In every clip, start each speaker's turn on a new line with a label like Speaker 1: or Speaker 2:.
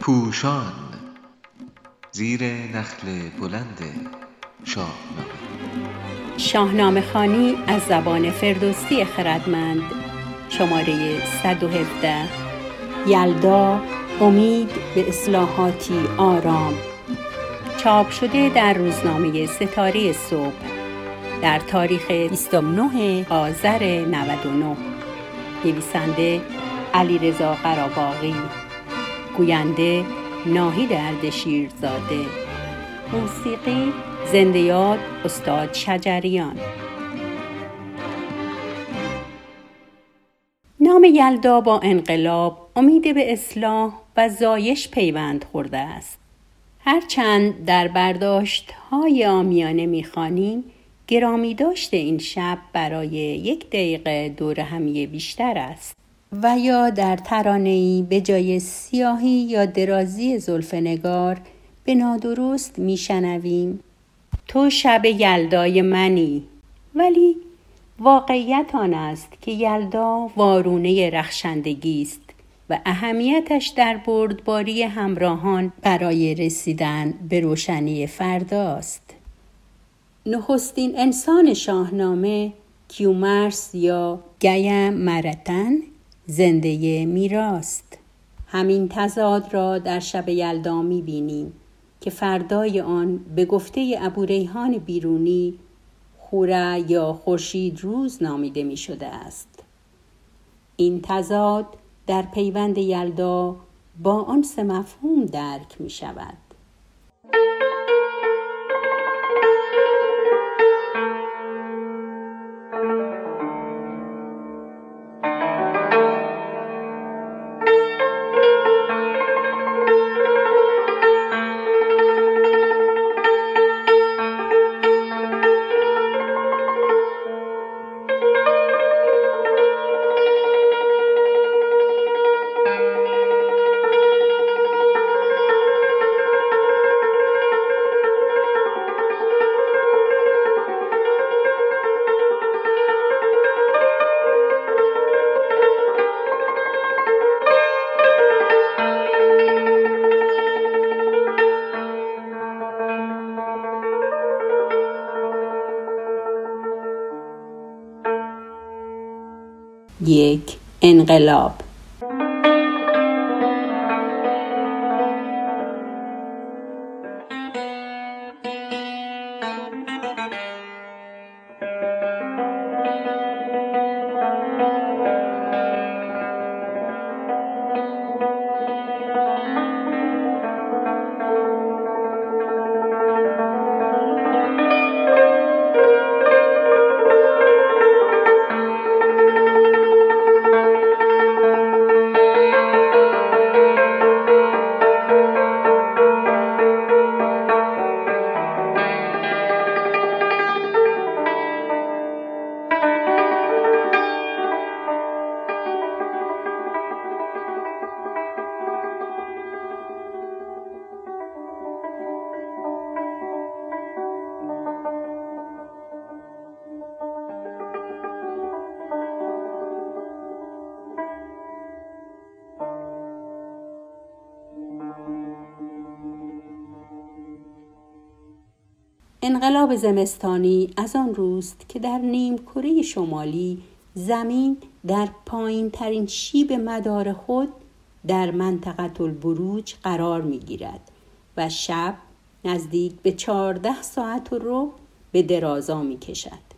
Speaker 1: پوشان زیر نخل بلند شاهنامه
Speaker 2: شاهنامه خانی از زبان فردوسی خردمند. شماره 117 یلدا امید به اصلاحاتی آرام. چاپ شده در روزنامه ستاره صبح. در تاریخ 29 آذر 99 نویسنده علیرضا قراباغی گوینده ناهید اردشیرزاده موسیقی زنده یاد استاد شجریان. نام یلدا با انقلاب امید به اصلاح و زایش پیوند خورده است. هرچند در برداشت های آمیانه می‌خوانیم گرامی داشته این شب برای یک دقیقه دور همیه بیشتر است و یا در ترانه‌ای به جای سیاهی یا درازی زلفنگار به نادرست میشنویم تو شب یلدای منی ولی واقعیت آن است که یلدا وارونه رخشندگی است و اهمیتش در بردباری همراهان برای رسیدن به روشنی فرداست. نخستین انسان شاهنامه کیومرس یا گیم مرتن زنده میراست. همین تضاد را در شب یلدا می بینیم که فردای آن به گفته ابوریحان بیرونی خوره یا خورشید روز نامیده می شده است. این تضاد در پیوند یلدا با آن سه مفهوم درک می شود. انقلاب انقلاب زمستانی از آن روست که در نیم کره شمالی زمین در پایین ترین شیب مدار خود در منطقه البروج قرار می گیرد و شب نزدیک به چهارده ساعت و رو به درازا می کشد.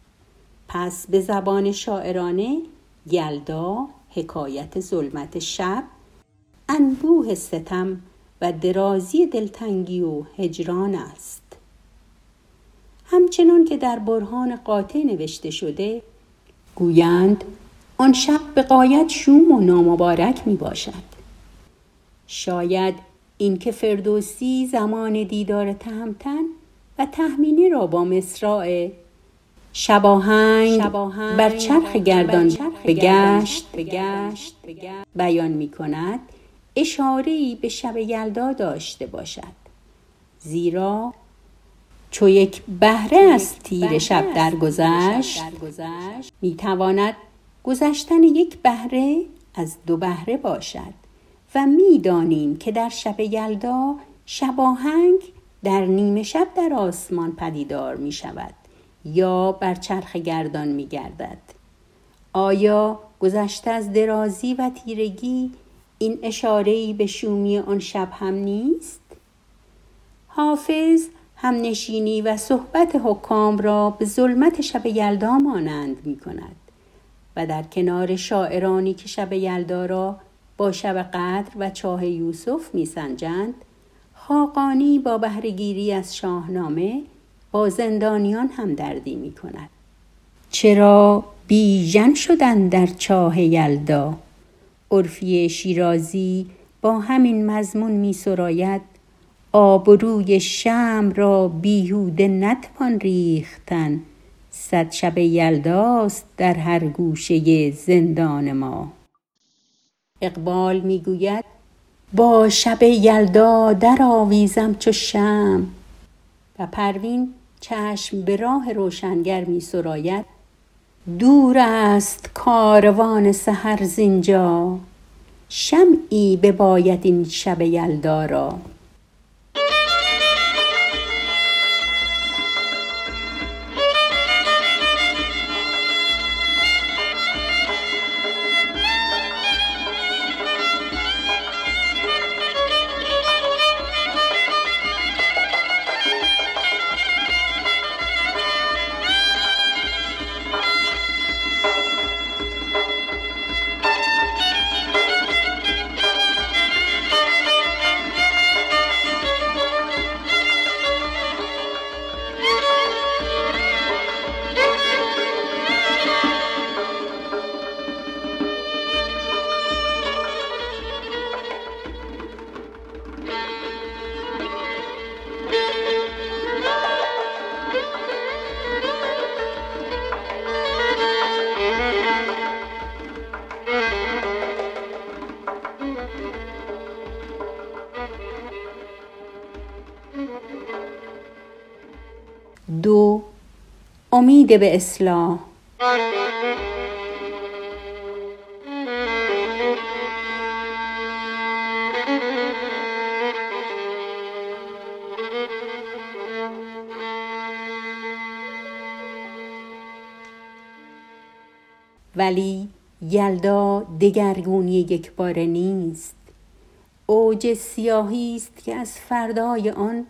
Speaker 2: پس به زبان شاعرانه یلدا حکایت ظلمت شب انبوه ستم و درازی دلتنگی و هجران است. همچنان که در برهان قاطع نوشته شده گویند آن شب به قایت شوم و نامبارک می باشد شاید اینکه فردوسی زمان دیدار تهمتن و تهمینه را با مصراع شباهنگ, بر چرخ گردان بگشت بیان می کند اشاره به شب یلدا داشته باشد. زیرا چو یک بهره از تیر شب درگذشت می تواند گذشتن یک بهره از دو بهره باشد و می‌دانیم که در شب یلدا شباهنگ در نیمه شب در آسمان پدیدار می شود یا بر چرخ گردان می گردد. آیا گذشته از درازی و تیرگی این اشارهی به شومی آن شب هم نیست؟ حافظ هم نشینی و صحبت حکام را به ظلمت شب یلدا مانند می کند و در کنار شاعرانی که شب یلدا را با شب قدر و چاه یوسف می سنجند خاقانی با بهرهگیری از شاهنامه با زندانیان هم دردی می کند. چرا بیژن شدن در چاه یلدا عرفی شیرازی با همین مضمون می سراید آبروی شم را بیهوده نتوان ریختن. صد شب یلداست در هر گوشه زندان ما. اقبال می‌گوید با شب یلدا در آویزم چو شم و پروین چشم به راه روشنگر می سراید دور است کاروان سحر زینجا. شمعی بباید این شب یلدا را. امید به اصلاح. ولی یلدا دگرگونی یک باره نیست. اوج سیاهی است که از فردای آن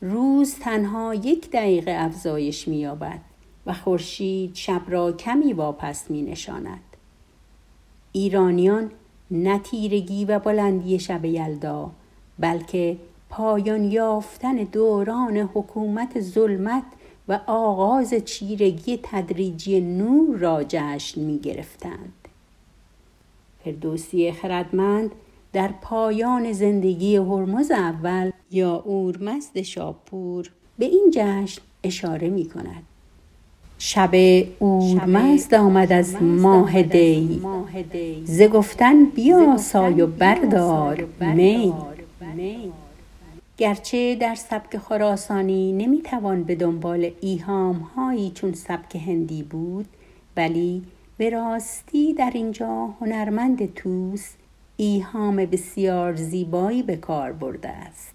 Speaker 2: روز تنها یک دقیقه افزایش مییابد. و خورشید شب را کمی واپس می نشاند. ایرانیان نه تیرگی و بلندی شب یلدا بلکه پایان یافتن دوران حکومت ظلمت و آغاز چیرگی تدریجی نور را جشن می گرفتند. فردوسی خردمند در پایان زندگی هرمز اول یا اورمزد شاپور به این جشن اشاره می کند. شب اورمزد آمد از ماه دی. ز گفتن بیا سای و بردار می. گرچه در سبک خراسانی نمی‌توان به دنبال ایهام هایی چون سبک هندی بود ولی به راستی در اینجا هنرمند توس ایهام بسیار زیبایی به کار برده است.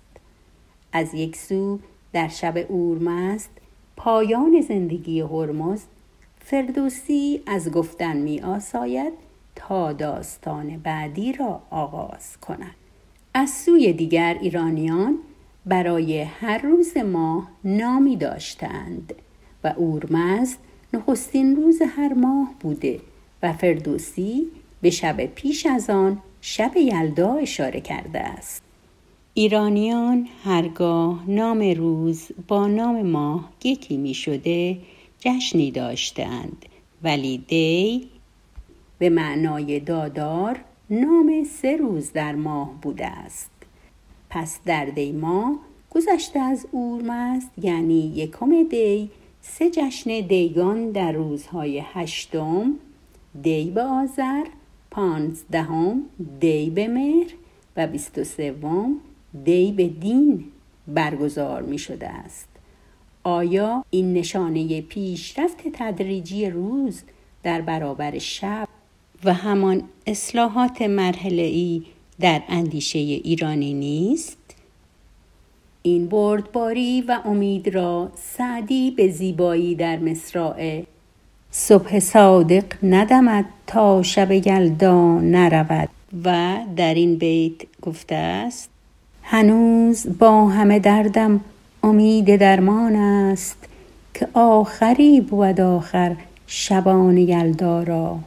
Speaker 2: از یک سو در شب اورمست پایان زندگی هرمز فردوسی از گفتن می آساید تا داستان بعدی را آغاز کند. از سوی دیگر ایرانیان برای هر روز ماه نامی داشتند و اورمزد نخستین روز هر ماه بوده و فردوسی به شب پیش از آن شب یلدا اشاره کرده است. ایرانیان هرگاه نام روز با نام ماه یکی می شده جشنی داشتند ولی دی به معنای دادار نام سه روز در ماه بوده است. پس در دی ماه گذشته از اورمست یعنی یکم دی. سه جشن دیگان در روزهای هشتم دی به آذر پانزدهم دی به مهر و بیست و سوم دی به دین برگزار می شده است آیا این نشانه پیشرفت تدریجی روز در برابر شب و همان اصلاحات مرحله ای در اندیشه ایرانی نیست؟ این بردباری و امید را سعدی به زیبایی در مصرع صبح صادق ندمد تا شب یلدا نرود و در این بیت گفته است هنوز با همه دردم امید درمان است که آخری بود آخر شبان یلدا را.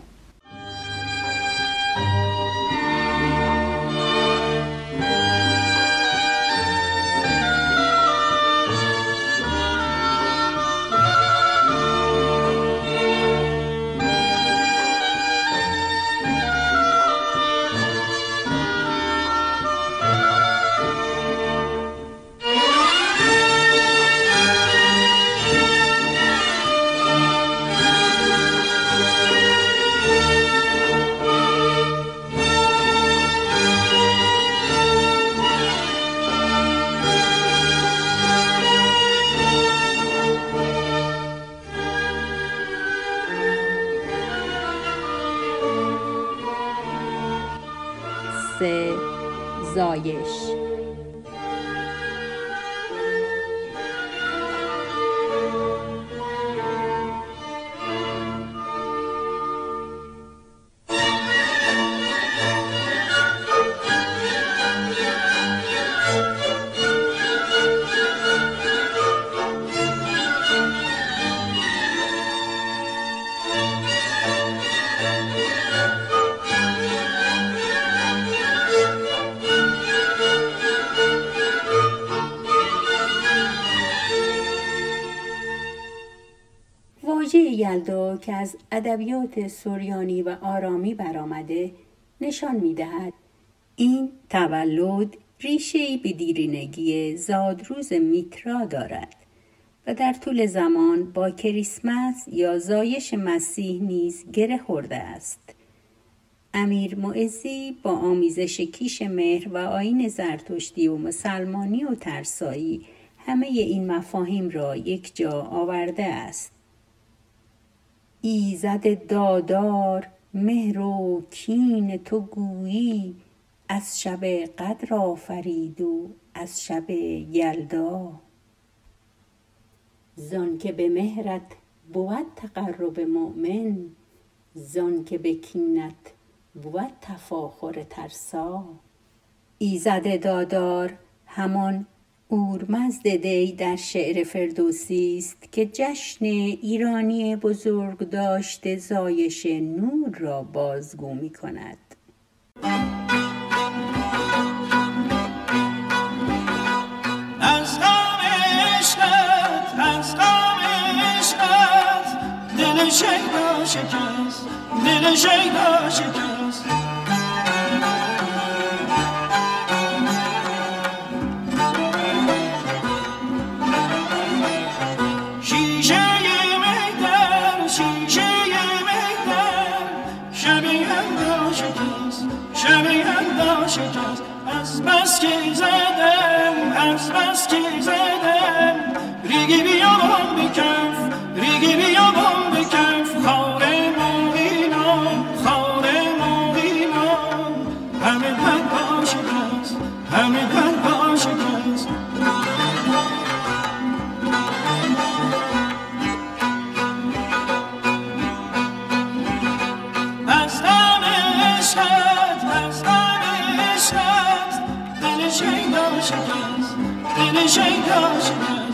Speaker 2: زایش. که از ادبیات سوریانی و آرامی برآمده نشان می‌دهد. این تولد ریشه به دیرینگی زادروز میترا دارد و در طول زمان با کریسمس یا زایش مسیح نیز گره خورده است. امیر معزی با آمیزش کیش مهر و آین زرتشتی و مسلمانی و ترسایی همه این مفاهیم را یک جا آورده است. ایزد دادار مهر و کین تو گویی. از شب قدر آفرید و از شب یلدا. زان که به مهرت بود تقرب مؤمن زان که به کینت بود تفاخر ترسا. ایزد دادار همان اورمزد دی در شعر فردوسی است که جشن ایرانی بزرگ داشته زایش نور را بازگو می کند.
Speaker 3: دل شیدا شکست دل شیدا شکست شیدا شکست دل